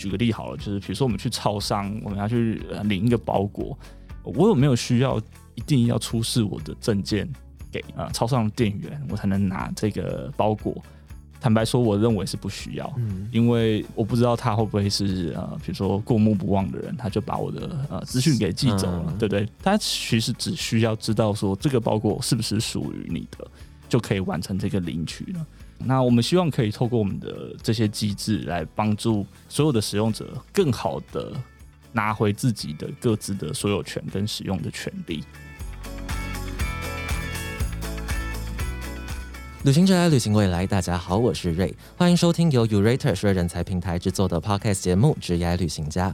举个例好了，就是比如说我们去超商，我们要去领一个包裹，我有没有需要一定要出示我的证件给啊超商的店员，我才能拿这个包裹？坦白说，我认为是不需要，因为我不知道他会不会是呃，比如说过目不忘的人，他就把我的呃资讯给寄走了，对不对？他其实只需要知道说这个包裹是不是属于你的，就可以完成这个领取了。那我们希望可以透过我们的这些机制来帮助所有的使用者更好的拿回自己的各自的所有权跟使用的权利。旅行者来旅行未来，大家好，我是瑞，欢迎收听由 Urater 瑞人才平台制作的 Podcast 节目《职业旅行家》。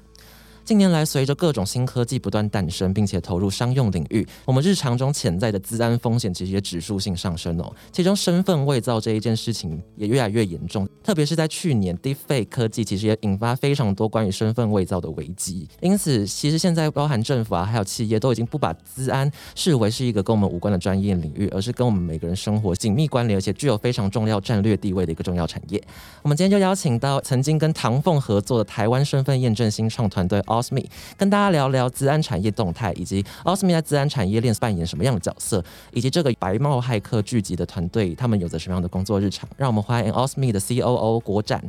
近年来，随着各种新科技不断诞生，并且投入商用领域，我们日常中潜在的资安风险其实也指数性上升哦。其中，身份伪造这一件事情也越来越严重，特别是在去年，Deepfake 科技其实也引发非常多关于身份伪造的危机。因此，其实现在包含政府啊，还有企业都已经不把资安视为是一个跟我们无关的专业领域，而是跟我们每个人生活紧密关联，而且具有非常重要战略地位的一个重要产业。我们今天就邀请到曾经跟唐凤合作的台湾身份验证新创团队。Osme 跟大家聊聊资安产业动态，以及 Osmi 在资安产业链扮演什么样的角色，以及这个白帽骇客聚集的团队，他们有着什么样的工作日常。让我们欢迎 Osmi 的 COO 国展。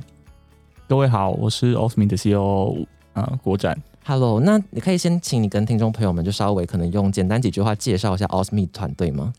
各位好，我是 Osmi 的 COO 啊，国展。Hello，那你可以先请你跟听众朋友们就稍微可能用简单几句话介绍一下 Osmi 团队吗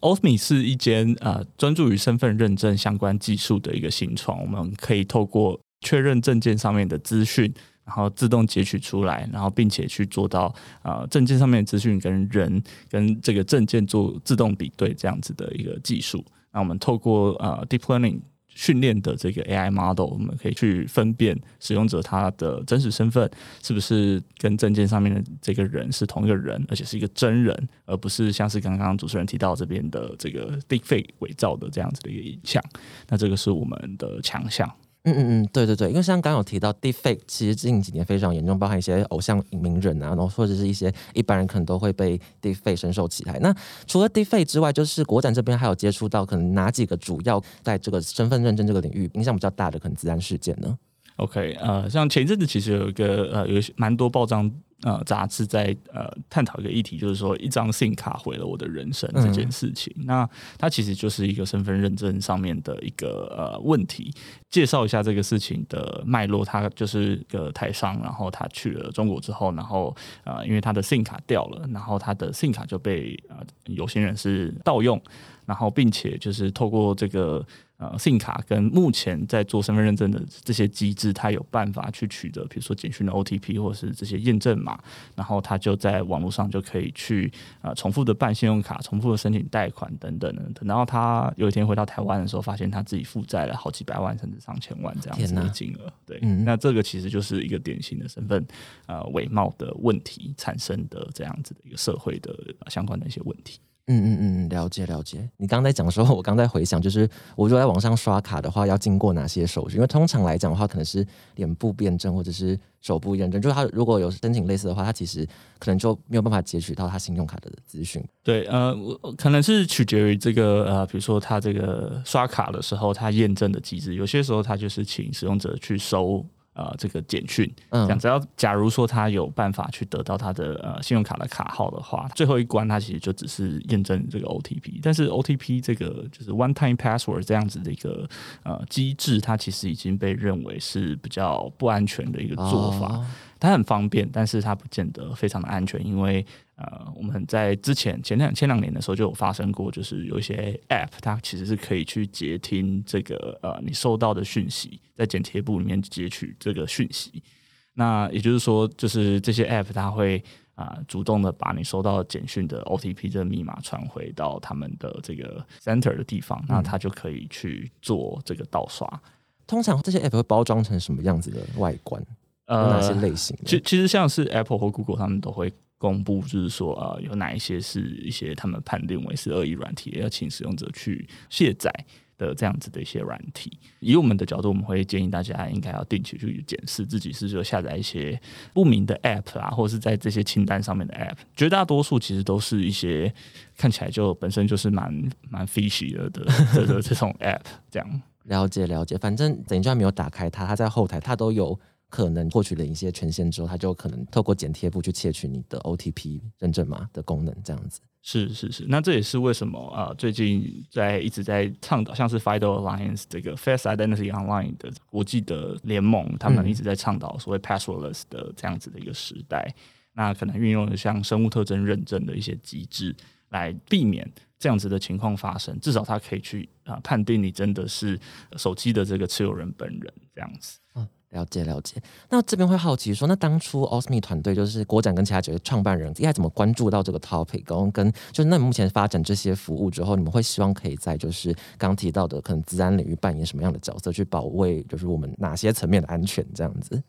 ？Osmi 是一间呃专注于身份认证相关技术的一个新创，我们可以透过确认证件上面的资讯。然后自动截取出来，然后并且去做到呃证件上面的资讯跟人跟这个证件做自动比对这样子的一个技术。那我们透过呃 deep learning 训练的这个 AI model，我们可以去分辨使用者他的真实身份是不是跟证件上面的这个人是同一个人，而且是一个真人，而不是像是刚刚主持人提到这边的这个 deepfake 伪造的这样子的一个影像。那这个是我们的强项。嗯嗯嗯，对对对，因为像刚刚有提到，deepfake 其实近几年非常严重，包含一些偶像名人啊，然后或者是一些一般人可能都会被 deepfake 深受其害。那除了 deepfake 之外，就是国展这边还有接触到可能哪几个主要在这个身份认证这个领域影响比较大的可能自然事件呢？OK，呃，像前一阵子其实有一个呃，有蛮多报章。呃，杂志在呃探讨一个议题，就是说一张 SIM 卡毁了我的人生这件事情。那它其实就是一个身份认证上面的一个呃问题。介绍一下这个事情的脉络，他就是个台商，然后他去了中国之后，然后呃因为他的 SIM 卡掉了，然后他的 SIM 卡就被呃有心人是盗用，然后并且就是透过这个。呃，信卡跟目前在做身份认证的这些机制，它有办法去取得，比如说简讯的 OTP 或者是这些验证码，然后他就在网络上就可以去呃重复的办信用卡、重复的申请贷款等等的。然后他有一天回到台湾的时候，发现他自己负债了好几百万甚至上千万这样子的金额。对，那这个其实就是一个典型的身份呃伪冒的问题产生的这样子的一个社会的相关的一些问题。嗯嗯嗯，了解了解。你刚才讲的时候，我刚在回想，就是我如果在网上刷卡的话，要经过哪些手续？因为通常来讲的话，可能是脸部辨证或者是手部验证。就是他如果有申请类似的话，他其实可能就没有办法截取到他信用卡的资讯。对，呃，可能是取决于这个呃，比如说他这个刷卡的时候，他验证的机制，有些时候他就是请使用者去收。呃，这个简讯，这样只要假如说他有办法去得到他的呃信用卡的卡号的话，最后一关他其实就只是验证这个 OTP。但是 OTP 这个就是 One Time Password 这样子的一个呃机制，它其实已经被认为是比较不安全的一个做法。它很方便，但是它不见得非常的安全，因为呃，我们在之前前两前两年的时候就有发生过，就是有一些 App 它其实是可以去接听这个呃你收到的讯息，在剪贴簿里面截取这个讯息。那也就是说，就是这些 App 它会啊主动的把你收到简讯的 OTP 这个密码传回到他们的这个 Center 的地方，那它就可以去做这个盗刷。通常这些 App 会包装成什么样子的外观？呃，哪些类型？其其实像是 Apple 或 Google，他们都会公布，就是说呃，有哪一些是一些他们判定为是恶意软体，要请使用者去卸载的这样子的一些软体。以我们的角度，我们会建议大家应该要定期去检视自己是说下载一些不明的 App 啊，或者是在这些清单上面的 App。绝大多数其实都是一些看起来就本身就是蛮蛮 fishy 的的这种 App。这样了解了解，反正等一下没有打开它，它在后台它都有。可能获取了一些权限之后，他就可能透过剪贴簿去窃取你的 OTP 认证码的功能，这样子。是是是，那这也是为什么啊？最近在一直在倡导，像是 FIDO Alliance 这个 Face Identity Online 的国际的联盟，他们一直在倡导所谓 passwordless 的这样子的一个时代。那可能运用了像生物特征认证的一些机制，来避免这样子的情况发生。至少它可以去啊判定你真的是手机的这个持有人本人这样子。了解了解，那这边会好奇说，那当初 Osme 团队就是国展跟其他几个创办人，应该怎么关注到这个 topic？然后跟就是那目前发展这些服务之后，你们会希望可以在就是刚提到的可能自然领域扮演什么样的角色，去保卫就是我们哪些层面的安全？这样子。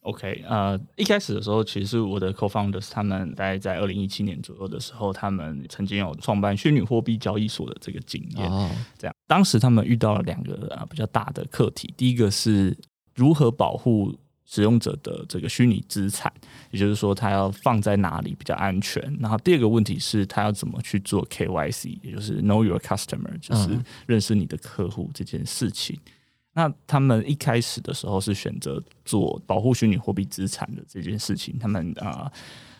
OK，呃，一开始的时候，其实我的 co-founders 他们大概在二零一七年左右的时候，他们曾经有创办虚拟货币交易所的这个经验。哦，这样，当时他们遇到了两个啊比较大的课题，第一个是。如何保护使用者的这个虚拟资产？也就是说，他要放在哪里比较安全？然后第二个问题是，他要怎么去做 KYC，也就是 Know Your Customer，就是认识你的客户这件事情。那他们一开始的时候是选择做保护虚拟货币资产的这件事情，他们啊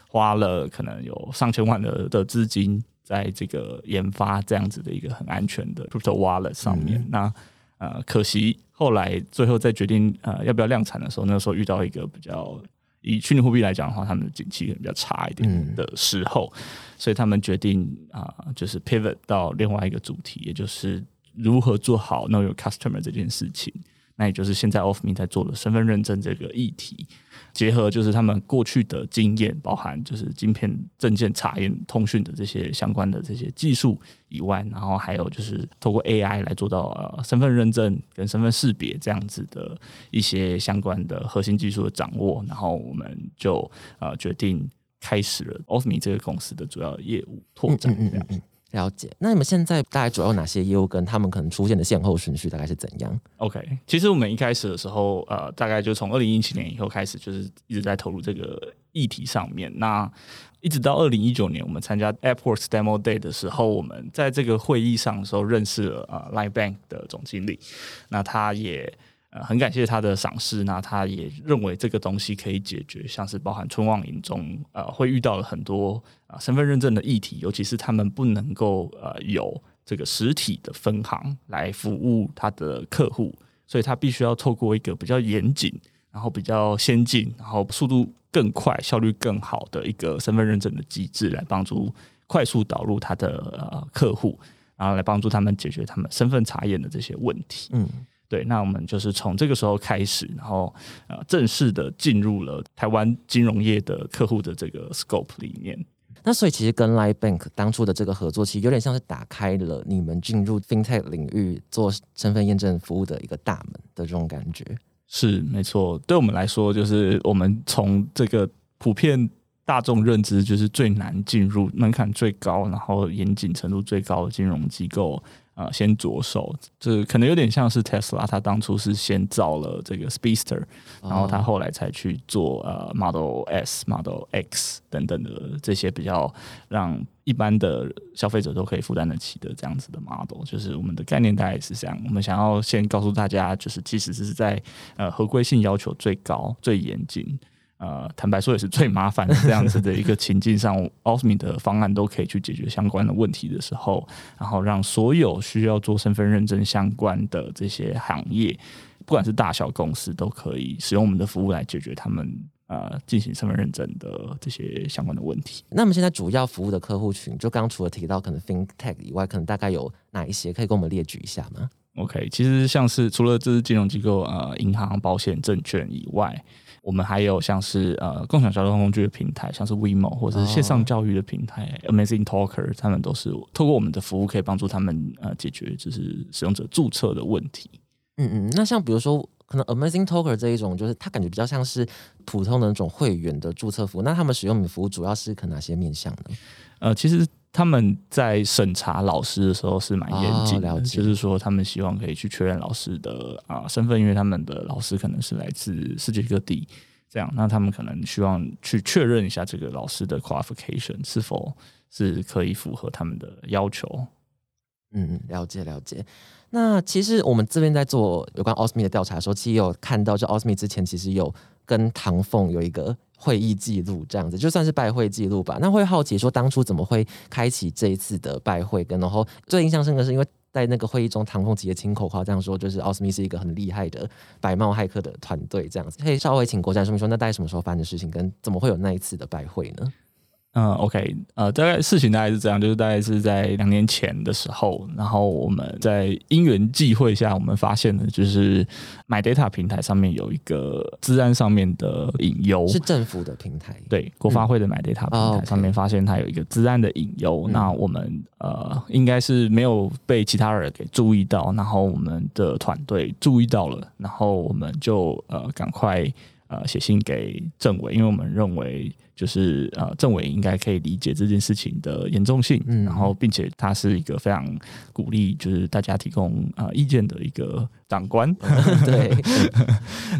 花了可能有上千万的的资金在这个研发这样子的一个很安全的 Crypto Wallet 上面。那呃，可惜后来最后在决定呃要不要量产的时候，那时候遇到一个比较以虚拟货币来讲的话，他们的景气比较差一点的时候，所以他们决定啊，就是 pivot 到另外一个主题，也就是如何做好 know your customer 这件事情。那也就是现在 OffMe 在做的身份认证这个议题。结合就是他们过去的经验，包含就是晶片、证件、查验、通讯的这些相关的这些技术以外，然后还有就是透过 AI 来做到呃身份认证跟身份识别这样子的一些相关的核心技术的掌握，然后我们就呃决定开始了 OffMe 这个公司的主要业务拓展。了解，那你们现在大概主要哪些业务跟他们可能出现的先后顺序大概是怎样？OK，其实我们一开始的时候，呃，大概就从二零一七年以后开始，就是一直在投入这个议题上面。那一直到二零一九年，我们参加 Airports Demo Day 的时候，我们在这个会议上的时候认识了呃 Line Bank 的总经理，那他也。呃，很感谢他的赏识，那他也认为这个东西可以解决，像是包含春望营中呃会遇到了很多啊身份认证的议题，尤其是他们不能够呃有这个实体的分行来服务他的客户，所以他必须要透过一个比较严谨，然后比较先进，然后速度更快、效率更好的一个身份认证的机制来帮助快速导入他的呃客户，然后来帮助他们解决他们身份查验的这些问题。嗯。对，那我们就是从这个时候开始，然后呃，正式的进入了台湾金融业的客户的这个 scope 里面。那所以其实跟 Line Bank 当初的这个合作，其实有点像是打开了你们进入 FinTech 领域做身份验证服务的一个大门的这种感觉。是没错，对我们来说，就是我们从这个普遍大众认知，就是最难进入、门槛最高、然后严谨程度最高的金融机构。啊，先着手，这可能有点像是 Tesla，他当初是先造了这个 Speedster，然后他后来才去做呃 Model S、Model X 等等的这些比较让一般的消费者都可以负担得起的这样子的 Model。就是我们的概念大概是这样，我们想要先告诉大家，就是即使是在呃合规性要求最高、最严谨。呃，坦白说也是最麻烦的这样子的一个情境上，Osmi 的方案都可以去解决相关的问题的时候，然后让所有需要做身份认证相关的这些行业，不管是大小公司，都可以使用我们的服务来解决他们呃进行身份认证的这些相关的问题。那么现在主要服务的客户群，就刚刚除了提到可能 FinTech 以外，可能大概有哪一些可以跟我们列举一下吗？OK，其实像是除了这是金融机构呃银行、保险、证券以外。我们还有像是呃共享交通工具的平台，像是 WeMo 或者是线上教育的平台 Amazing Talker，他们都是透过我们的服务可以帮助他们呃解决就是使用者注册的问题。嗯嗯，那像比如说可能 Amazing Talker 这一种，就是它感觉比较像是普通的那种会员的注册服务。那他们使用你的服务主要是可哪些面向呢？呃，其实。他们在审查老师的时候是蛮严谨的，就是说他们希望可以去确认老师的啊身份，因为他们的老师可能是来自世界各地，这样，那他们可能希望去确认一下这个老师的 qualification 是否是可以符合他们的要求。嗯，了解了解。那其实我们这边在做有关 Osmi 的调查的时候，其实有看到，就 Osmi 之前其实有跟唐凤有一个会议记录，这样子就算是拜会记录吧。那会好奇说，当初怎么会开启这一次的拜会？跟然后最印象深刻是因为在那个会议中，唐凤直接亲口夸这样说，就是奥斯密是一个很厉害的白帽骇客的团队，这样子。可以稍微请国战说明说，那大概什么时候发生的事情，跟怎么会有那一次的拜会呢？嗯，OK，呃，大概事情大概是这样，就是大概是在两年前的时候，然后我们在因缘际会下，我们发现了就是 MyData 平台上面有一个治安上面的隐忧，是政府的平台，对，国发会的 MyData 平台上面发现它有一个治安的隐忧，那我们呃应该是没有被其他人给注意到，然后我们的团队注意到了，然后我们就呃赶快呃写信给政委，因为我们认为。就是呃，政委应该可以理解这件事情的严重性，然后并且他是一个非常鼓励就是大家提供呃意见的一个长官。对，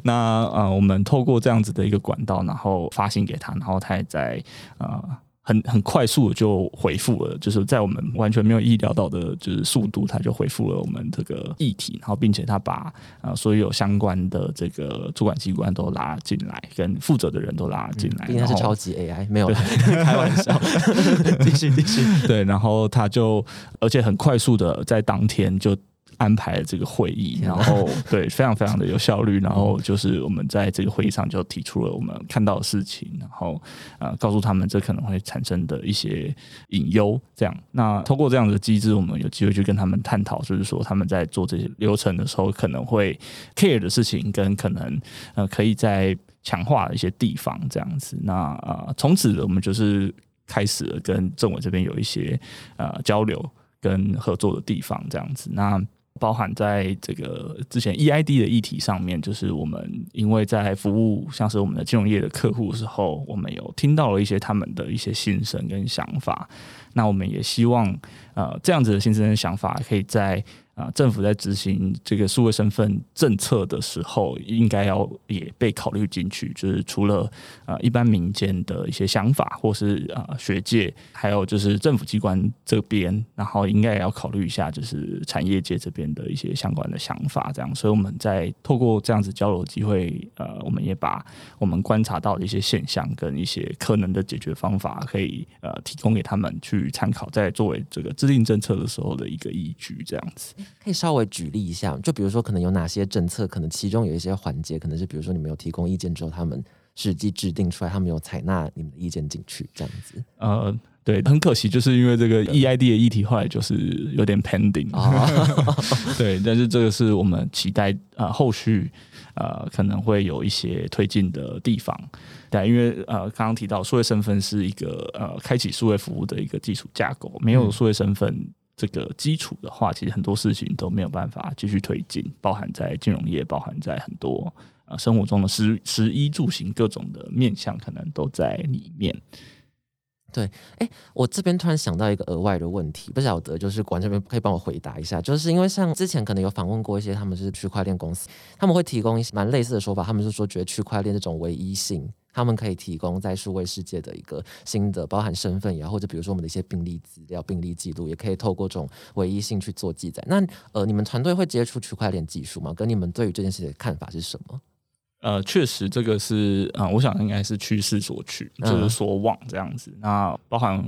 那呃，我们透过这样子的一个管道，然后发信给他，然后他也在呃。很很快速的就回复了，就是在我们完全没有意料到的，就是速度，他就回复了我们这个议题，然后并且他把呃所有相关的这个主管机关都拉进来，跟负责的人都拉进来，应该是超级 AI，没有开玩笑，继续继续，对，然后他就而且很快速的在当天就。安排了这个会议，然后 对，非常非常的有效率。然后就是我们在这个会议上就提出了我们看到的事情，然后呃告诉他们这可能会产生的一些隐忧。这样，那通过这样的机制，我们有机会去跟他们探讨，就是说他们在做这些流程的时候可能会 care 的事情，跟可能呃可以在强化的一些地方这样子。那呃从此我们就是开始了跟政委这边有一些呃交流跟合作的地方这样子。那包含在这个之前 EID 的议题上面，就是我们因为在服务像是我们的金融业的客户的时候，我们有听到了一些他们的一些心声跟想法，那我们也希望呃这样子的心声跟想法可以在。啊，政府在执行这个数位身份政策的时候，应该要也被考虑进去。就是除了啊一般民间的一些想法，或是啊学界，还有就是政府机关这边，然后应该也要考虑一下，就是产业界这边的一些相关的想法。这样，所以我们在透过这样子交流机会，呃，我们也把我们观察到的一些现象跟一些可能的解决方法，可以呃提供给他们去参考，在作为这个制定政策的时候的一个依据。这样子。可以稍微举例一下，就比如说，可能有哪些政策，可能其中有一些环节，可能是比如说你们有提供意见之后，他们实际制定出来，他们有采纳你们的意见进去，这样子。呃，对，很可惜，就是因为这个 EID 的议题后来就是有点 pending 啊。对，但是这个是我们期待呃，后续呃可能会有一些推进的地方。对，因为呃刚刚提到数位身份是一个呃开启数位服务的一个基础架构，没有数位身份。这个基础的话，其实很多事情都没有办法继续推进，包含在金融业，包含在很多呃生活中的食食衣住行各种的面向，可能都在里面。对，哎，我这边突然想到一个额外的问题，不晓得就是管这边可以帮我回答一下，就是因为像之前可能有访问过一些他们是区块链公司，他们会提供一些蛮类似的说法，他们是说觉得区块链这种唯一性。他们可以提供在数位世界的一个新的，包含身份也好，或者比如说我们的一些病例资料、病例记录，也可以透过这种唯一性去做记载。那呃，你们团队会接触区块链技术吗？跟你们对于这件事的看法是什么？呃，确实这个是啊，我想应该是趋势所趋，就是所往这样子。那包含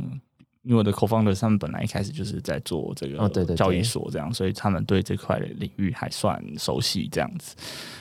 因为我的 co-founder 他们本来一开始就是在做这个交易所这样，所以他们对这块领域还算熟悉这样子。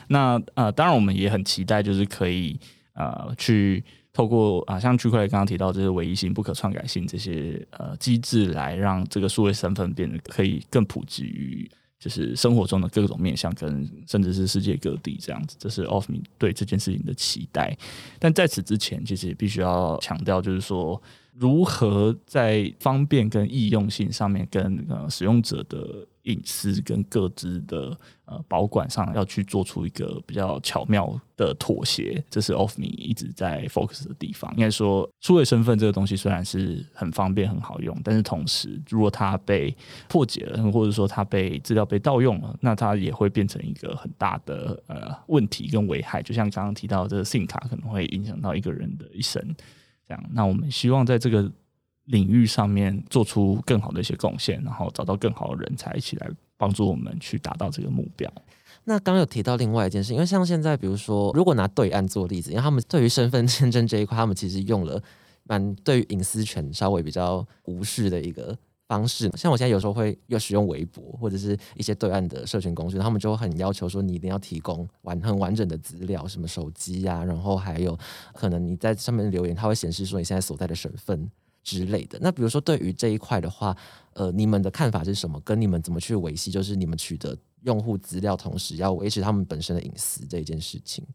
那呃，当然我们也很期待，就是可以。呃，去透过啊，像区块链刚刚提到这些唯一性、不可篡改性这些呃机制，来让这个数位身份变得可以更普及于就是生活中的各种面向，跟甚至是世界各地这样子。这是 Offme 对这件事情的期待。但在此之前，其实也必须要强调，就是说如何在方便跟易用性上面，跟呃使用者的。隐私跟各自的呃保管上要去做出一个比较巧妙的妥协，这是 Offme 一直在 focus 的地方。应该说，数位身份这个东西虽然是很方便很好用，但是同时如果它被破解了，或者说它被资料被盗用了，那它也会变成一个很大的呃问题跟危害。就像刚刚提到，这个 SIM 卡可能会影响到一个人的一生。这样，那我们希望在这个领域上面做出更好的一些贡献，然后找到更好的人才一起来帮助我们去达到这个目标。那刚有提到另外一件事，因为像现在，比如说，如果拿对岸做例子，因为他们对于身份签证这一块，他们其实用了蛮对于隐私权稍微比较无视的一个方式。像我现在有时候会要使用微博或者是一些对岸的社群工具，他们就很要求说你一定要提供完很完整的资料，什么手机呀，然后还有可能你在上面留言，它会显示说你现在所在的省份之类的。那比如说对于这一块的话，呃，你们的看法是什么？跟你们怎么去维系？就是你们取得。用户资料，同时要维持他们本身的隐私这一件事情。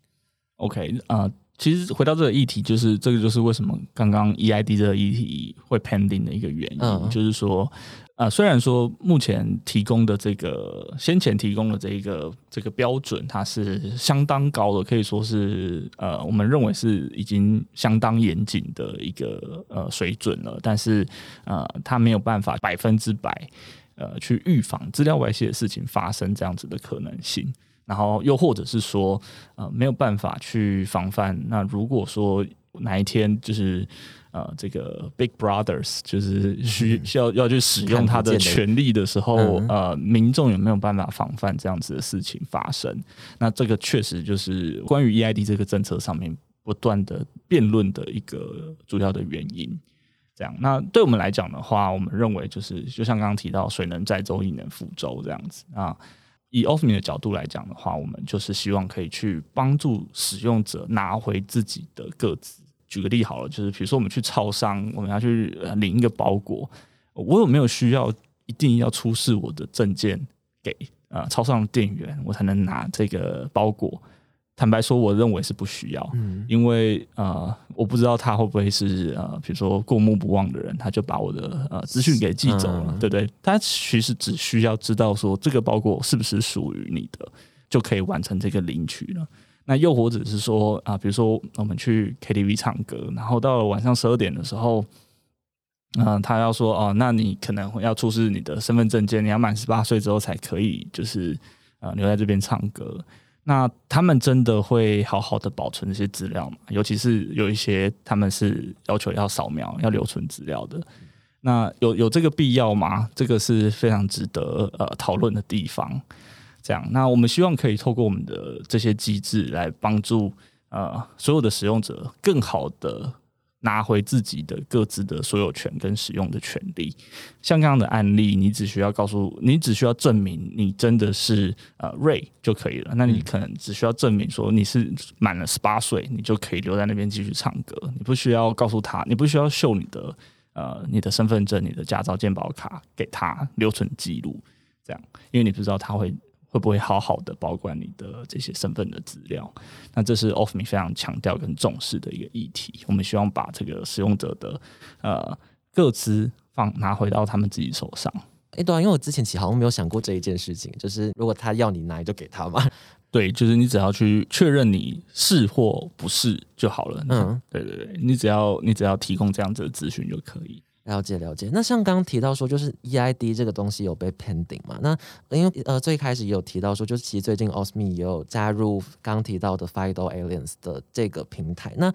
OK，啊，其实回到这个议题，就是这个就是为什么刚刚 EID 这个议题会 pending 的一个原因，就是说，呃，虽然说目前提供的这个先前提供的这一个这个标准，它是相当高的，可以说是呃，我们认为是已经相当严谨的一个呃水准了，但是呃，它没有办法百分之百。呃，去预防资料外泄的事情发生这样子的可能性，然后又或者是说，呃，没有办法去防范。那如果说哪一天就是呃，这个 Big Brothers 就是需需要要去使用他的权利的时候，呃，民众有没有办法防范这样子的事情发生？那这个确实就是关于 EID 这个政策上面不断的辩论的一个主要的原因。这样，那对我们来讲的话，我们认为就是，就像刚刚提到，水能载舟，亦能覆舟这样子啊。以 o f f m e 的角度来讲的话，我们就是希望可以去帮助使用者拿回自己的个子。举个例好了，就是比如说我们去超商，我们要去领一个包裹，我有没有需要一定要出示我的证件给呃超商的店员，我才能拿这个包裹？坦白说，我认为是不需要，因为呃，我不知道他会不会是呃，比如说过目不忘的人，他就把我的呃资讯给寄走了，对不对？他其实只需要知道说这个包裹是不是属于你的，就可以完成这个领取了。那又或者是说啊，比如说我们去 KTV 唱歌，然后到了晚上十二点的时候，嗯，他要说哦，那你可能要出示你的身份证件，你要满十八岁之后才可以，就是呃留在这边唱歌。那他们真的会好好的保存这些资料吗？尤其是有一些他们是要求要扫描、要留存资料的，那有有这个必要吗？这个是非常值得呃讨论的地方。这样，那我们希望可以透过我们的这些机制来帮助呃所有的使用者更好的。拿回自己的各自的所有权跟使用的权利，像这样的案例，你只需要告诉你，只需要证明你真的是呃 Ray 就可以了。那你可能只需要证明说你是满了十八岁，你就可以留在那边继续唱歌。你不需要告诉他，你不需要秀你的呃你的身份证、你的驾照、健保卡给他留存记录，这样，因为你不知道他会。会不会好好的保管你的这些身份的资料？那这是 OffMe 非常强调跟重视的一个议题。我们希望把这个使用者的呃各资放拿回到他们自己手上。哎，对啊，因为我之前其实好像没有想过这一件事情，就是如果他要你拿，就给他嘛。对，就是你只要去确认你是或不是就好了。嗯，对对对，你只要你只要提供这样子的资讯就可以。了解了解，那像刚刚提到说，就是 EID 这个东西有被 pending 嘛？那因为呃最开始也有提到说，就是其实最近 Osme 也有加入刚提到的 FIDO Alliance 的这个平台。那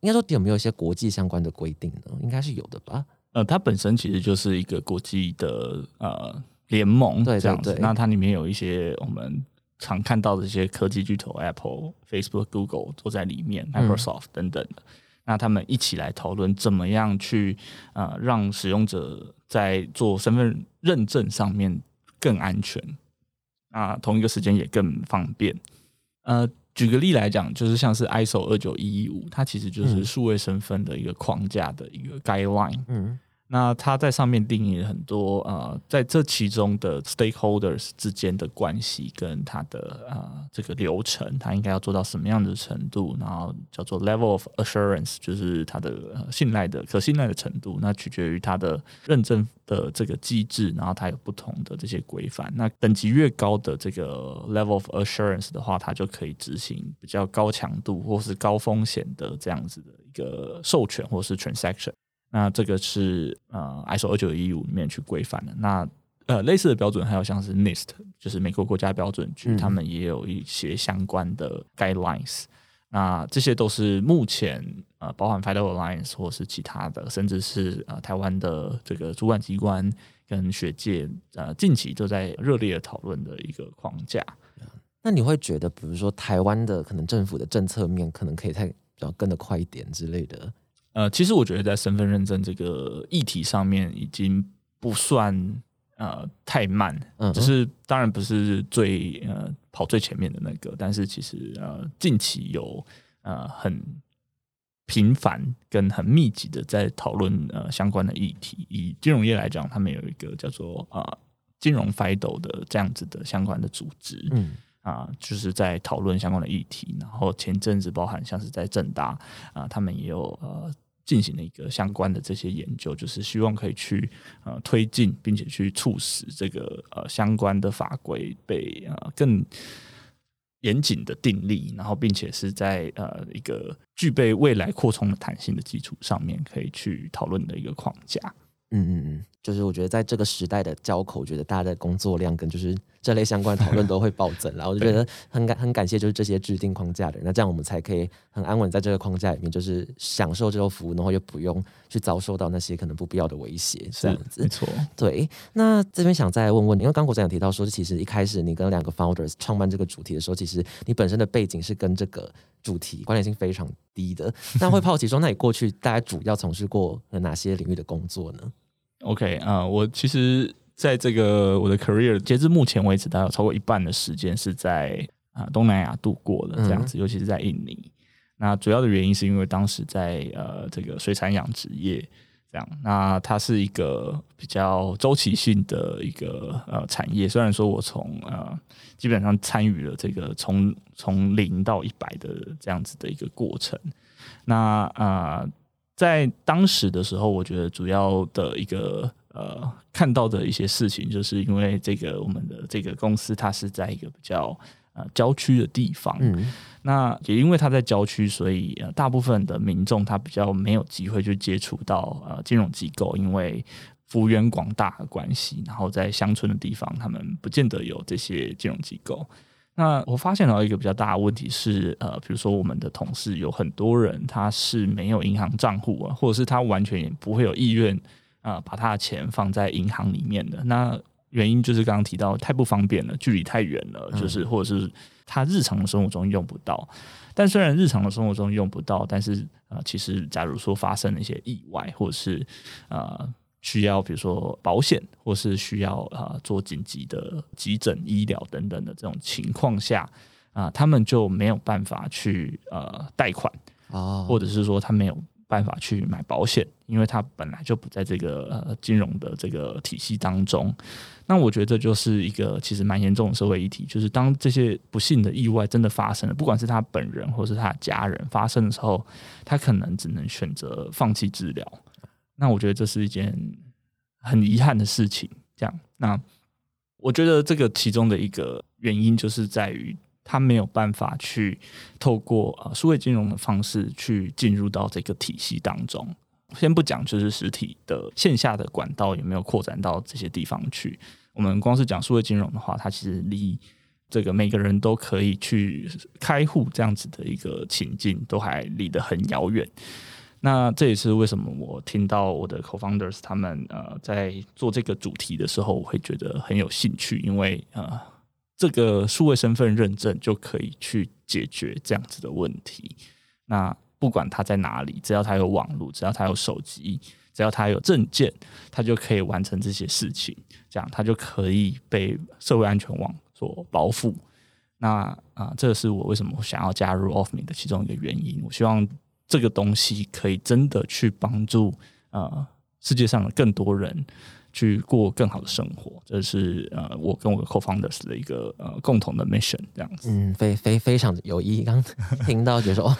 应该说有没有一些国际相关的规定呢？应该是有的吧？呃，它本身其实就是一个国际的呃联盟，对这样子。那它里面有一些我们常看到的一些科技巨头，Apple、Facebook、Google 都在里面，Microsoft 等等的。那他们一起来讨论怎么样去呃让使用者在做身份认证上面更安全，啊，同一个时间也更方便。呃，举个例来讲，就是像是 ISO 二九一一五，它其实就是数位身份的一个框架的一个 guideline。嗯。那它在上面定义了很多呃，在这其中的 stakeholders 之间的关系跟它的呃这个流程，它应该要做到什么样的程度？然后叫做 level of assurance，就是它的信赖的可信赖的程度。那取决于它的认证的这个机制，然后它有不同的这些规范。那等级越高的这个 level of assurance 的话，它就可以执行比较高强度或是高风险的这样子的一个授权或是 transaction。那这个是呃，ISO 二九一五里面去规范的。那呃，类似的标准还有像是 NIST，就是美国国家标准局，他们也有一些相关的 guidelines。那这些都是目前呃，包含 Federal Alliance 或是其他的，甚至是呃台湾的这个主管机关跟学界，呃，近期都在热烈讨论的一个框架。那你会觉得，比如说台湾的可能政府的政策面，可能可以再比较跟得快一点之类的？呃，其实我觉得在身份认证这个议题上面，已经不算呃太慢，嗯，只是当然不是最呃跑最前面的那个，但是其实呃近期有呃很。频繁跟很密集的在讨论呃相关的议题，以金融业来讲，他们有一个叫做啊金融 FIDO 的这样子的相关的组织，嗯啊，就是在讨论相关的议题。然后前阵子包含像是在正大啊，他们也有呃进行了一个相关的这些研究，就是希望可以去呃推进，并且去促使这个呃相关的法规被呃更。严谨的定立，然后并且是在呃一个具备未来扩充的弹性的基础上面，可以去讨论的一个框架。嗯嗯嗯，就是我觉得在这个时代的交口，我觉得大家的工作量跟就是这类相关讨论都会暴增然后 我就觉得很感很感谢，就是这些制定框架的人，那这样我们才可以很安稳在这个框架里面，就是享受这种服务，然后又不用去遭受到那些可能不必要的威胁，这样子。没错。对，那这边想再问问你，因为刚国长提到说，其实一开始你跟两个 founders 创办这个主题的时候，其实你本身的背景是跟这个主题关联性非常低的。那会 好奇说，那你过去大概主要从事过哪些领域的工作呢？OK 啊，我其实在这个我的 career，截至目前为止，大概超过一半的时间是在啊东南亚度过的这样子，尤其是在印尼。那主要的原因是因为当时在呃这个水产养殖业这样，那它是一个比较周期性的一个呃产业。虽然说我从呃基本上参与了这个从从零到一百的这样子的一个过程，那啊。在当时的时候，我觉得主要的一个呃看到的一些事情，就是因为这个我们的这个公司它是在一个比较呃郊区的地方，嗯，那也因为它在郊区，所以呃大部分的民众他比较没有机会去接触到呃金融机构，因为幅员广大的关系，然后在乡村的地方，他们不见得有这些金融机构。那我发现到一个比较大的问题是，呃，比如说我们的同事有很多人他是没有银行账户啊，或者是他完全也不会有意愿啊把他的钱放在银行里面的。那原因就是刚刚提到太不方便了，距离太远了，就是或者是他日常的生活中用不到。但虽然日常的生活中用不到，但是呃，其实假如说发生了一些意外，或者是呃。需要比如说保险，或是需要啊做紧急的急诊医疗等等的这种情况下啊，他们就没有办法去呃贷款啊，或者是说他没有办法去买保险，因为他本来就不在这个呃金融的这个体系当中。那我觉得这就是一个其实蛮严重的社会议题，就是当这些不幸的意外真的发生了，不管是他本人或是他的家人发生的时候，他可能只能选择放弃治疗。那我觉得这是一件很遗憾的事情。这样，那我觉得这个其中的一个原因就是在于他没有办法去透过呃数位金融的方式去进入到这个体系当中。先不讲就是实体的线下的管道有没有扩展到这些地方去，我们光是讲数位金融的话，它其实离这个每个人都可以去开户这样子的一个情境都还离得很遥远。那这也是为什么我听到我的 co-founders 他们呃在做这个主题的时候，我会觉得很有兴趣，因为呃这个数位身份认证就可以去解决这样子的问题。那不管他在哪里，只要他有网络，只要他有手机，只要他有证件，他就可以完成这些事情。这样他就可以被社会安全网所保护。那啊，这是我为什么想要加入 OffMe 的其中一个原因。我希望。这个东西可以真的去帮助呃世界上的更多人去过更好的生活，这是呃我跟我的 co-founders 的一个呃共同的 mission 这样子。嗯，非非非常的有意义。刚听到觉得说，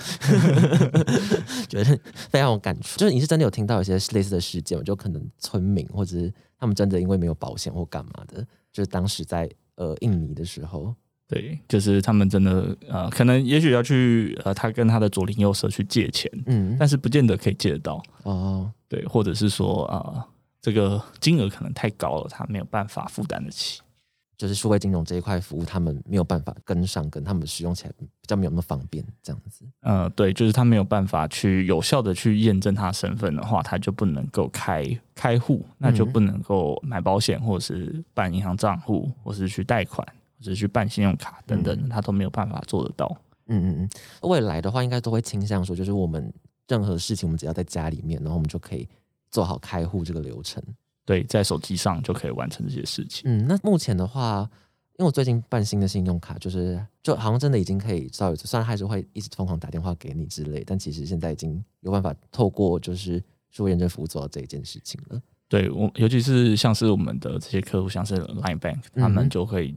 觉得非常有感触。就是你是真的有听到一些类似的事件，就可能村民或者是他们真的因为没有保险或干嘛的，就是当时在呃印尼的时候。对，就是他们真的呃，可能也许要去呃，他跟他的左邻右舍去借钱，嗯，但是不见得可以借得到哦。对，或者是说啊，这个金额可能太高了，他没有办法负担得起。就是数位金融这一块服务，他们没有办法跟上，跟他们使用起来比较没有那么方便，这样子。呃，对，就是他没有办法去有效的去验证他身份的话，他就不能够开开户，那就不能够买保险，或者是办银行账户，或是去贷款，或者去办信用卡等等，他都没有办法做得到。嗯嗯嗯，未来的话，应该都会倾向说，就是我们任何事情，我们只要在家里面，然后我们就可以做好开户这个流程。对，在手机上就可以完成这些事情。嗯，那目前的话，因为我最近办新的信用卡，就是就好像真的已经可以稍微，虽然还是会一直疯狂打电话给你之类，但其实现在已经有办法透过就是数位验证服务做到这一件事情了。对我，尤其是像是我们的这些客户，像是 Line Bank，他们就会。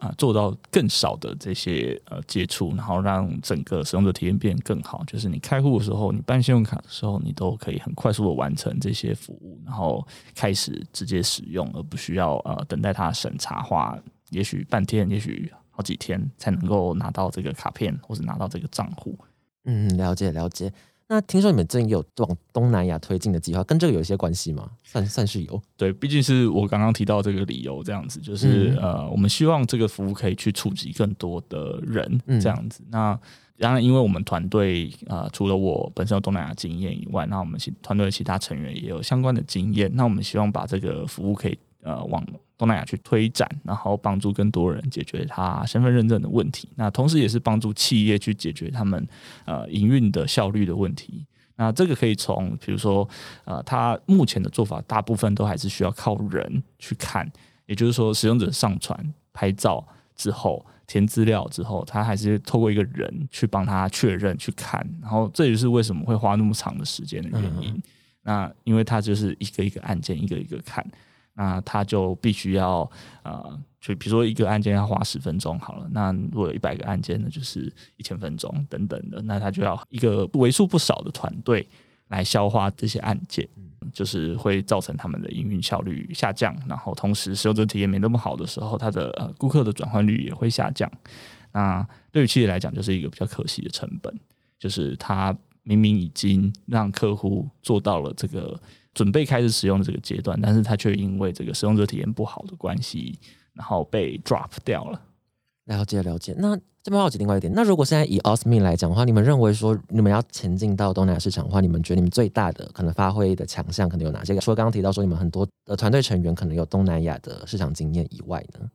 啊，做到更少的这些呃接触，然后让整个使用者体验变更好。就是你开户的时候，你办信用卡的时候，你都可以很快速的完成这些服务，然后开始直接使用，而不需要呃等待它审查，花也许半天，也许好几天才能够拿到这个卡片或者拿到这个账户。嗯，了解了解。那听说你们最近有往东南亚推进的计划，跟这个有一些关系吗？算算是有，对，毕竟是我刚刚提到这个理由，这样子就是呃，我们希望这个服务可以去触及更多的人，这样子。那当然，因为我们团队啊，除了我本身有东南亚经验以外，那我们其团队的其他成员也有相关的经验。那我们希望把这个服务可以呃往。东南亚去推展，然后帮助更多人解决他身份认证的问题。那同时也是帮助企业去解决他们呃营运的效率的问题。那这个可以从比如说呃，他目前的做法大部分都还是需要靠人去看，也就是说，使用者上传拍照之后填资料之后，他还是透过一个人去帮他确认去看。然后这也是为什么会花那么长的时间的原因。那因为他就是一个一个案件一个一个看。那他就必须要呃，就比如说一个案件要花十分钟好了，那如果有一百个案件呢，就是一千分钟等等的，那他就要一个为数不少的团队来消化这些案件，就是会造成他们的营运效率下降，然后同时使用者体验没那么好的时候，他的呃顾客的转换率也会下降。那对于企业来讲，就是一个比较可惜的成本，就是他明明已经让客户做到了这个。准备开始使用的这个阶段，但是它却因为这个使用者体验不好的关系，然后被 drop 掉了。了解了解。那这边好奇另外一点，那如果现在以 Osme 来讲的话，你们认为说你们要前进到东南亚市场的话，你们觉得你们最大的可能发挥的强项可能有哪些？除了刚刚提到说你们很多的团队成员可能有东南亚的市场经验以外呢？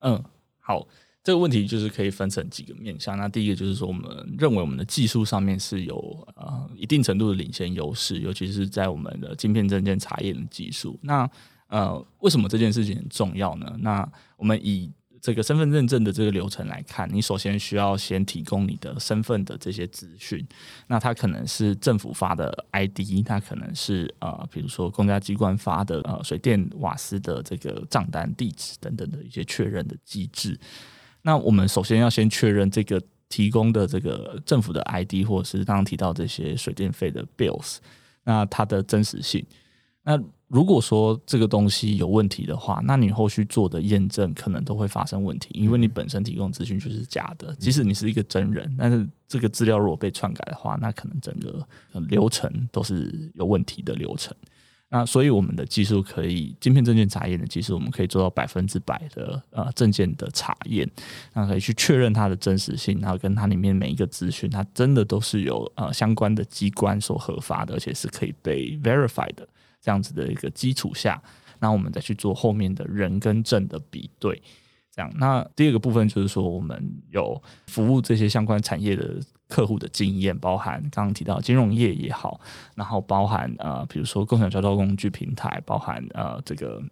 嗯，好。这个问题就是可以分成几个面向。那第一个就是说，我们认为我们的技术上面是有呃一定程度的领先优势，尤其是在我们的晶片证件查验的技术。那呃，为什么这件事情很重要呢？那我们以这个身份认证的这个流程来看，你首先需要先提供你的身份的这些资讯。那它可能是政府发的 ID，它可能是呃，比如说公家机关发的呃水电瓦斯的这个账单地址等等的一些确认的机制。那我们首先要先确认这个提供的这个政府的 ID，或者是刚刚提到这些水电费的 bills，那它的真实性。那如果说这个东西有问题的话，那你后续做的验证可能都会发生问题，因为你本身提供资讯就是假的。即使你是一个真人，但是这个资料如果被篡改的话，那可能整个流程都是有问题的流程。那所以我们的技术可以晶片证件查验的技术，我们可以做到百分之百的呃证件的查验，那可以去确认它的真实性，然后跟它里面每一个资讯，它真的都是有呃相关的机关所核发的，而且是可以被 verify 的这样子的一个基础下，那我们再去做后面的人跟证的比对。这样，那第二个部分就是说，我们有服务这些相关产业的客户的经验，包含刚刚提到金融业也好，然后包含呃，比如说共享交通工具平台，包含呃这个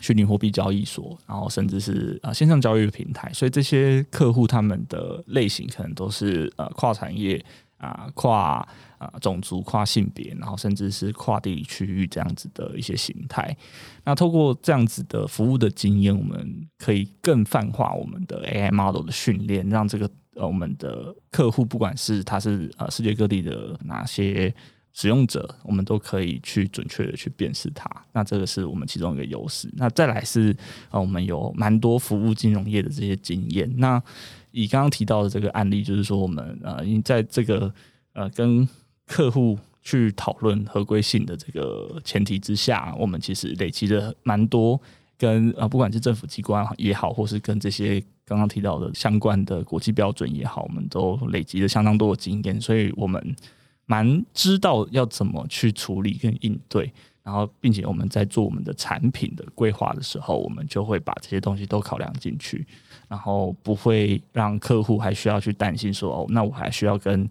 虚拟货币交易所，然后甚至是呃线上交易的平台，所以这些客户他们的类型可能都是呃跨产业。啊，跨啊种族、跨性别，然后甚至是跨地理区域这样子的一些形态。那透过这样子的服务的经验，我们可以更泛化我们的 AI model 的训练，让这个呃我们的客户，不管是他是呃世界各地的哪些使用者，我们都可以去准确的去辨识它。那这个是我们其中一个优势。那再来是呃我们有蛮多服务金融业的这些经验。那以刚刚提到的这个案例，就是说我们呃，因在这个呃跟客户去讨论合规性的这个前提之下，我们其实累积了蛮多跟啊，不管是政府机关也好，或是跟这些刚刚提到的相关的国际标准也好，我们都累积了相当多的经验，所以我们蛮知道要怎么去处理跟应对。然后，并且我们在做我们的产品的规划的时候，我们就会把这些东西都考量进去，然后不会让客户还需要去担心说哦，那我还需要跟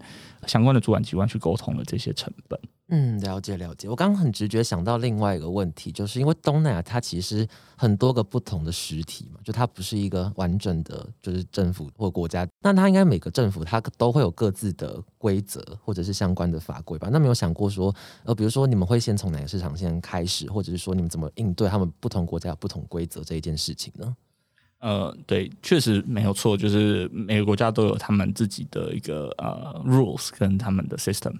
相关的主管机关去沟通的这些成本。嗯，了解了解。我刚刚很直觉想到另外一个问题，就是因为东南亚它其实很多个不同的实体嘛，就它不是一个完整的，就是政府或国家。那它应该每个政府它都会有各自的规则或者是相关的法规吧？那没有想过说，呃，比如说你们会先从哪个市场先开始，或者是说你们怎么应对他们不同国家有不同规则这一件事情呢？呃，对，确实没有错，就是每个国家都有他们自己的一个呃 rules 跟他们的 system。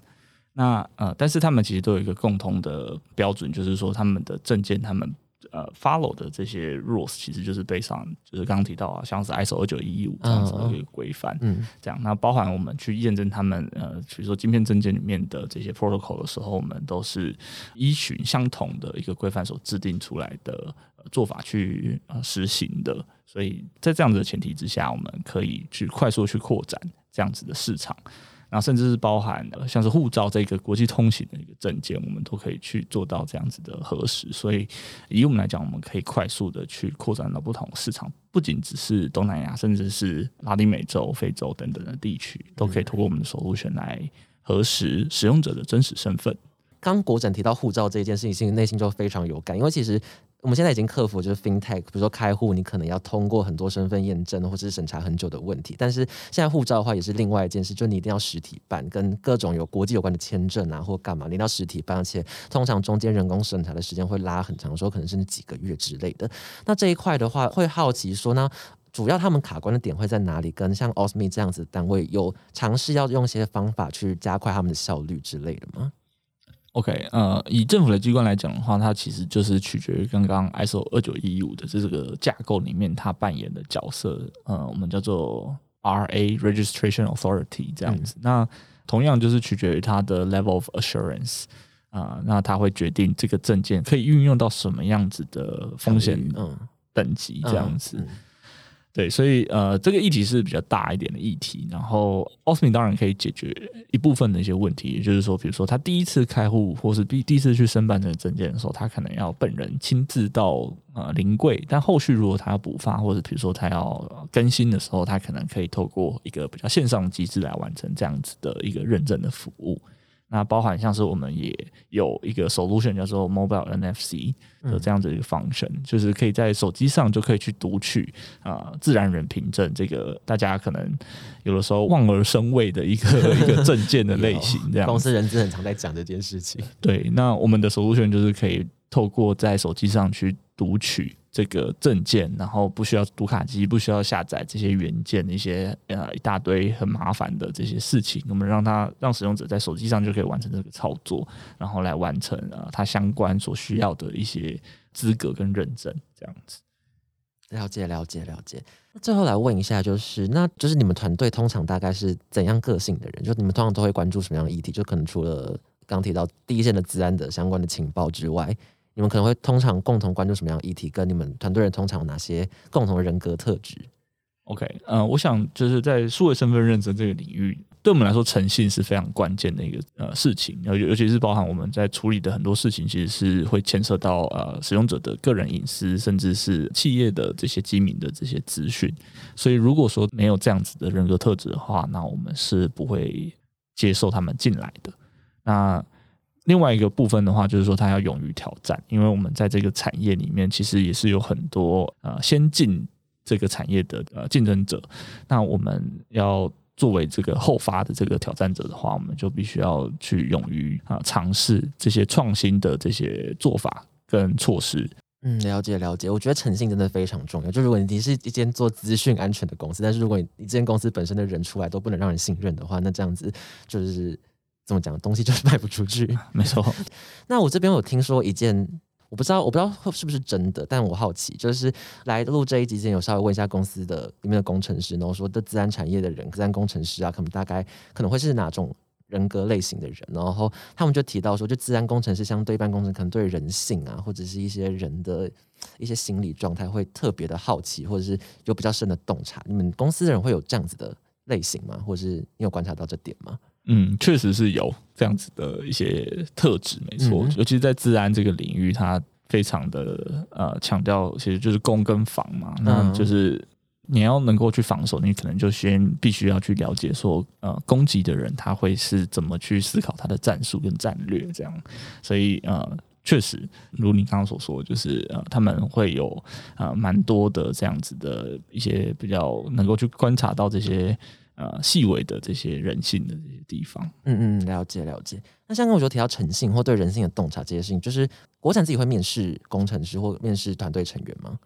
那呃，但是他们其实都有一个共同的标准，就是说他们的证件，他们呃 follow 的这些 rules，其实就是背上，就是刚刚提到啊，像是 ISO 二九一一五这样子的一个规范，嗯，这样。那包含我们去验证他们呃，比如说晶片证件里面的这些 protocol 的时候，我们都是依循相同的一个规范所制定出来的做法去呃实行的。所以在这样子的前提之下，我们可以去快速去扩展这样子的市场。甚至是包含像是护照这个国际通行的一个证件，我们都可以去做到这样子的核实。所以以我们来讲，我们可以快速的去扩展到不同市场，不仅只是东南亚，甚至是拉丁美洲、非洲等等的地区，都可以通过我们的守护权来核实使用者的真实身份。刚国展提到护照这一件事情，心内心就非常有感，因为其实。我们现在已经克服就是 FinTech，比如说开户，你可能要通过很多身份验证或者是审查很久的问题。但是现在护照的话也是另外一件事，就你一定要实体办，跟各种有国际有关的签证啊或干嘛，你一定要实体办，而且通常中间人工审查的时间会拉很长，说可能甚至几个月之类的。那这一块的话，会好奇说呢，主要他们卡关的点会在哪里？跟像 Osme 这样子的单位有尝试要用一些方法去加快他们的效率之类的吗？OK，呃，以政府的机关来讲的话，它其实就是取决于刚刚 ISO 二九一五的这个架构里面，它扮演的角色，呃，我们叫做 RA Registration Authority 这样子。那同样就是取决于它的 Level of Assurance 啊，那它会决定这个证件可以运用到什么样子的风险等级这样子。对，所以呃，这个议题是比较大一点的议题。然后 o s m i 当然可以解决一部分的一些问题，也就是说，比如说他第一次开户或是第第一次去申办这个证件的时候，他可能要本人亲自到呃临柜。但后续如果他要补发或者比如说他要更新的时候，他可能可以透过一个比较线上机制来完成这样子的一个认证的服务。那包含像是我们也有一个 solution 叫做 mobile NFC 的这样子一个 function，就是可以在手机上就可以去读取啊自然人凭证这个大家可能有的时候望而生畏的一个 一个证件的类型。这样公司人资很常在讲这件事情。对，那我们的 solution 就是可以透过在手机上去读取。这个证件，然后不需要读卡机，不需要下载这些原件，一些呃一大堆很麻烦的这些事情，我们让它让使用者在手机上就可以完成这个操作，然后来完成呃他相关所需要的一些资格跟认证，这样子。了解了解了解。那最后来问一下，就是那就是你们团队通常大概是怎样个性的人？就你们通常都会关注什么样的议题？就可能除了刚提到第一线的治安的相关的情报之外。你们可能会通常共同关注什么样的议题？跟你们团队人通常有哪些共同的人格特质？OK，嗯，我想就是在数位身份认证这个领域，对我们来说，诚信是非常关键的一个呃事情，尤尤其是包含我们在处理的很多事情，其实是会牵涉到呃使用者的个人隐私，甚至是企业的这些机密的这些资讯。所以，如果说没有这样子的人格特质的话，那我们是不会接受他们进来的。那另外一个部分的话，就是说他要勇于挑战，因为我们在这个产业里面，其实也是有很多呃先进这个产业的呃竞争者。那我们要作为这个后发的这个挑战者的话，我们就必须要去勇于啊尝试这些创新的这些做法跟措施。嗯，了解了解。我觉得诚信真的非常重要。就如果你是一间做资讯安全的公司，但是如果你你这间公司本身的人出来都不能让人信任的话，那这样子就是。怎么讲？东西就是卖不出去，没错。那我这边有听说一件，我不知道，我不知道是不是真的，但我好奇，就是来录这一集之前有稍微问一下公司的里面的工程师，然后说的自然产业的人，自然工程师啊，可能大概可能会是哪种人格类型的人，然后他们就提到说，就自然工程师相对一般工程可能对人性啊，或者是一些人的一些心理状态会特别的好奇，或者是有比较深的洞察。你们公司的人会有这样子的类型吗？或者是你有观察到这点吗？嗯，确实是有这样子的一些特质，没错。尤其是在治安这个领域，它非常的呃强调，其实就是攻跟防嘛，那就是。你要能够去防守，你可能就先必须要去了解说，呃，攻击的人他会是怎么去思考他的战术跟战略这样。所以呃，确实如你刚刚所说，就是呃，他们会有呃蛮多的这样子的一些比较能够去观察到这些呃细微的这些人性的这些地方。嗯嗯，了解了解。那像刚我就提到诚信或对人性的洞察这些事情，就是国产自己会面试工程师或面试团队成员吗？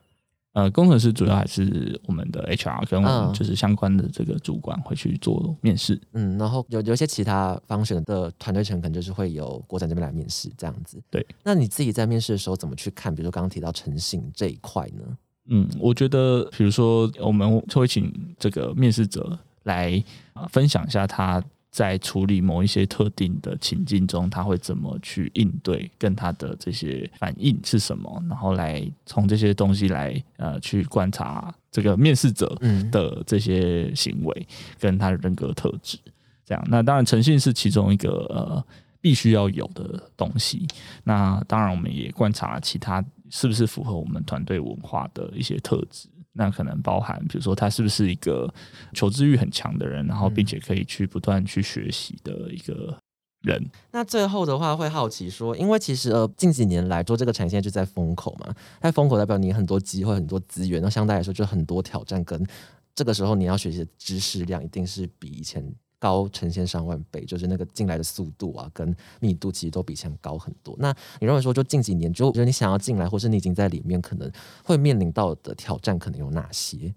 呃，工程师主要还是我们的 HR 跟我们就是相关的这个主管会去做面试。嗯，然后有有一些其他方选的团队成可能就是会由国展这边来面试这样子。对，那你自己在面试的时候怎么去看？比如说刚刚提到诚信这一块呢？嗯，我觉得比如说我们会请这个面试者来啊分享一下他。在处理某一些特定的情境中，他会怎么去应对，跟他的这些反应是什么，然后来从这些东西来呃去观察这个面试者的这些行为跟他的人格特质。这样，那当然诚信是其中一个呃必须要有的东西。那当然，我们也观察其他是不是符合我们团队文化的一些特质。那可能包含，比如说他是不是一个求知欲很强的人，然后并且可以去不断去学习的一个人。那最后的话会好奇说，因为其实呃近几年来做这个产业就在风口嘛，在风口代表你很多机会、很多资源，那相对来说就很多挑战，跟这个时候你要学习的知识量一定是比以前。高成千上万倍，就是那个进来的速度啊，跟密度其实都比以前高很多。那你认为说，就近几年，就觉得你想要进来，或是你已经在里面，可能会面临到的挑战，可能有哪些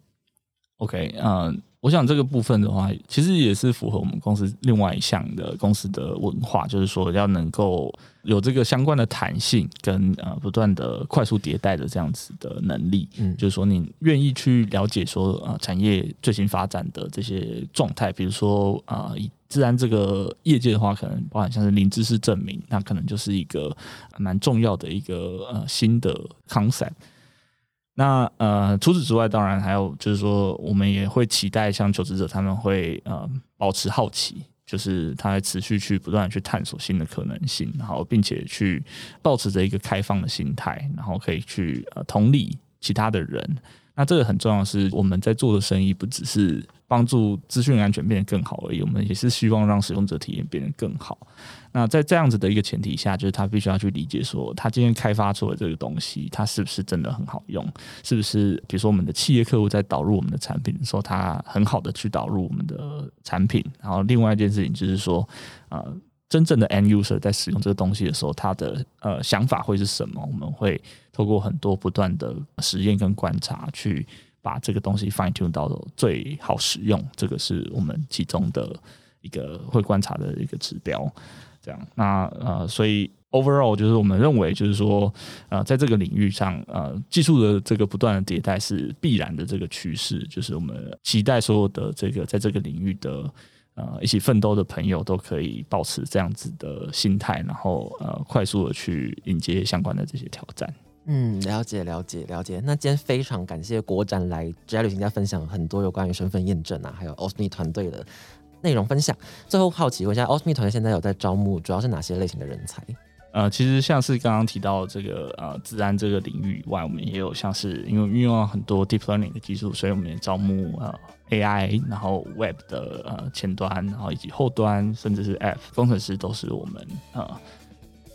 ？OK，嗯。我想这个部分的话，其实也是符合我们公司另外一项的公司的文化，就是说要能够有这个相关的弹性跟呃不断的快速迭代的这样子的能力。嗯，就是说你愿意去了解说呃产业最新发展的这些状态，比如说啊以自然这个业界的话，可能包含像是零知识证明，那可能就是一个蛮重要的一个呃新的 concept。那呃，除此之外，当然还有就是说，我们也会期待像求职者他们会呃保持好奇，就是他持续去不断去探索新的可能性，然后并且去保持着一个开放的心态，然后可以去呃同理其他的人。那这个很重要，是我们在做的生意不只是帮助资讯安全变得更好而已，我们也是希望让使用者体验变得更好。那在这样子的一个前提下，就是他必须要去理解说，他今天开发出的这个东西，它是不是真的很好用？是不是比如说我们的企业客户在导入我们的产品的时候，他很好的去导入我们的产品？然后另外一件事情就是说，呃，真正的 end user 在使用这个东西的时候，他的呃想法会是什么？我们会透过很多不断的实验跟观察，去把这个东西 fine tune 到最好使用。这个是我们其中的一个会观察的一个指标。这样，那呃，所以 overall 就是我们认为，就是说，呃，在这个领域上，呃，技术的这个不断的迭代是必然的这个趋势，就是我们期待所有的这个在这个领域的呃一起奋斗的朋友都可以保持这样子的心态，然后呃，快速的去迎接相关的这些挑战。嗯，了解了解了解。那今天非常感谢国展来职业旅行家分享很多有关于身份验证啊，还有 OSMI 团队的。内容分享。最后好奇问一下，OSMI 团队现在有在招募，主要是哪些类型的人才？呃，其实像是刚刚提到这个呃，自然这个领域以外，我们也有像是因为运用了很多 deep learning 的技术，所以我们也招募呃 AI，然后 Web 的呃前端，然后以及后端，甚至是 App 工程师，都是我们呃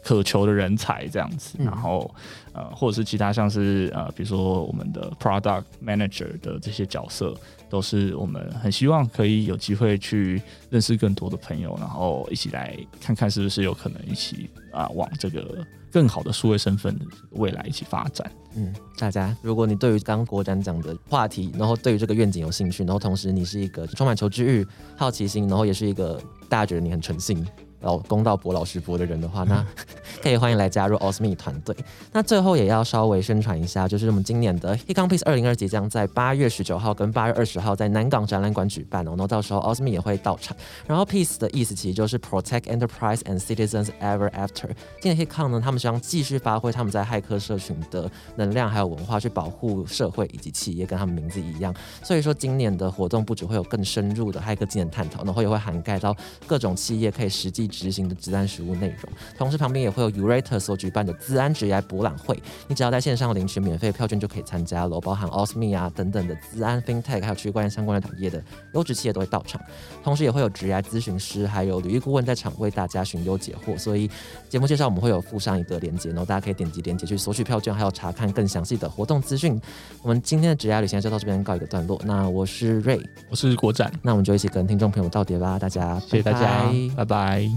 渴求的人才这样子。然后呃，或者是其他像是呃，比如说我们的 Product Manager 的这些角色。都是我们很希望可以有机会去认识更多的朋友，然后一起来看看是不是有可能一起啊往这个更好的数位身份的未来一起发展。嗯，大家如果你对于刚刚国展讲的话题，然后对于这个愿景有兴趣，然后同时你是一个充满求知欲、好奇心，然后也是一个大家觉得你很诚信老公道博老师博的人的话，那 可以欢迎来加入 Osme 团队。那最后也要稍微宣传一下，就是我们今年的 h e c o m p i e c e 二零二即将在八月十九号跟八月二十号在南港展览馆举办哦，然后到时候 Osme 也会到场。然后 Peace 的意思其实就是 Protect Enterprise and Citizens Ever After。今年 h e c o m 呢，他们希望继续发挥他们在骇客社群的能量还有文化，去保护社会以及企业，跟他们名字一样。所以说今年的活动不只会有更深入的骇客技能探讨，然后也会涵盖到各种企业可以实际执行的治安实务内容。同时旁边也会有 Urate 所举办的资安职涯博览会，你只要在线上领取免费票券就可以参加了，包含 Osme 啊等等的资安 FinTech 还有区块链相关的产业的优质企业都会到场。同时也会有职业咨询师还有履历顾问在场为大家寻优解惑。所以节目介绍我们会有附上一个链接，然后大家可以点击链接去索取票券，还有查看更详细的活动资讯。我们今天的职业旅行就到这边告一个段落。那我是瑞，我是国展，那我们就一起跟听众朋友道别吧，大家谢谢大家，拜拜。